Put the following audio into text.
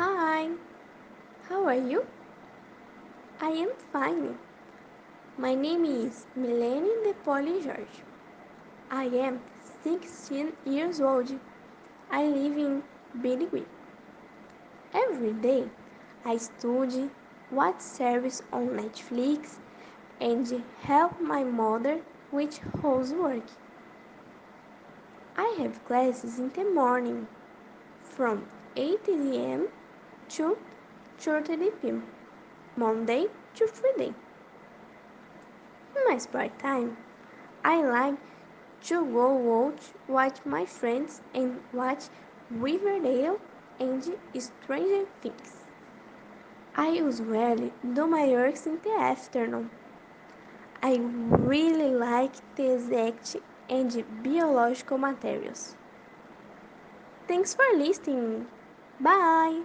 Hi, how are you? I am fine. My name is Milene de Poli Jorge. I am 16 years old. I live in Birigui. Every day I study, watch series on Netflix, and help my mother with housework. I have classes in the morning from 8 a.m. to 2:30 p.m. Monday to Friday. In my spare time, I like to go out with my friends and watch Riverdale and Stranger Things. I usually do my work in the afternoon. I really like the exact and biological materials. Thanks for listening. Bye.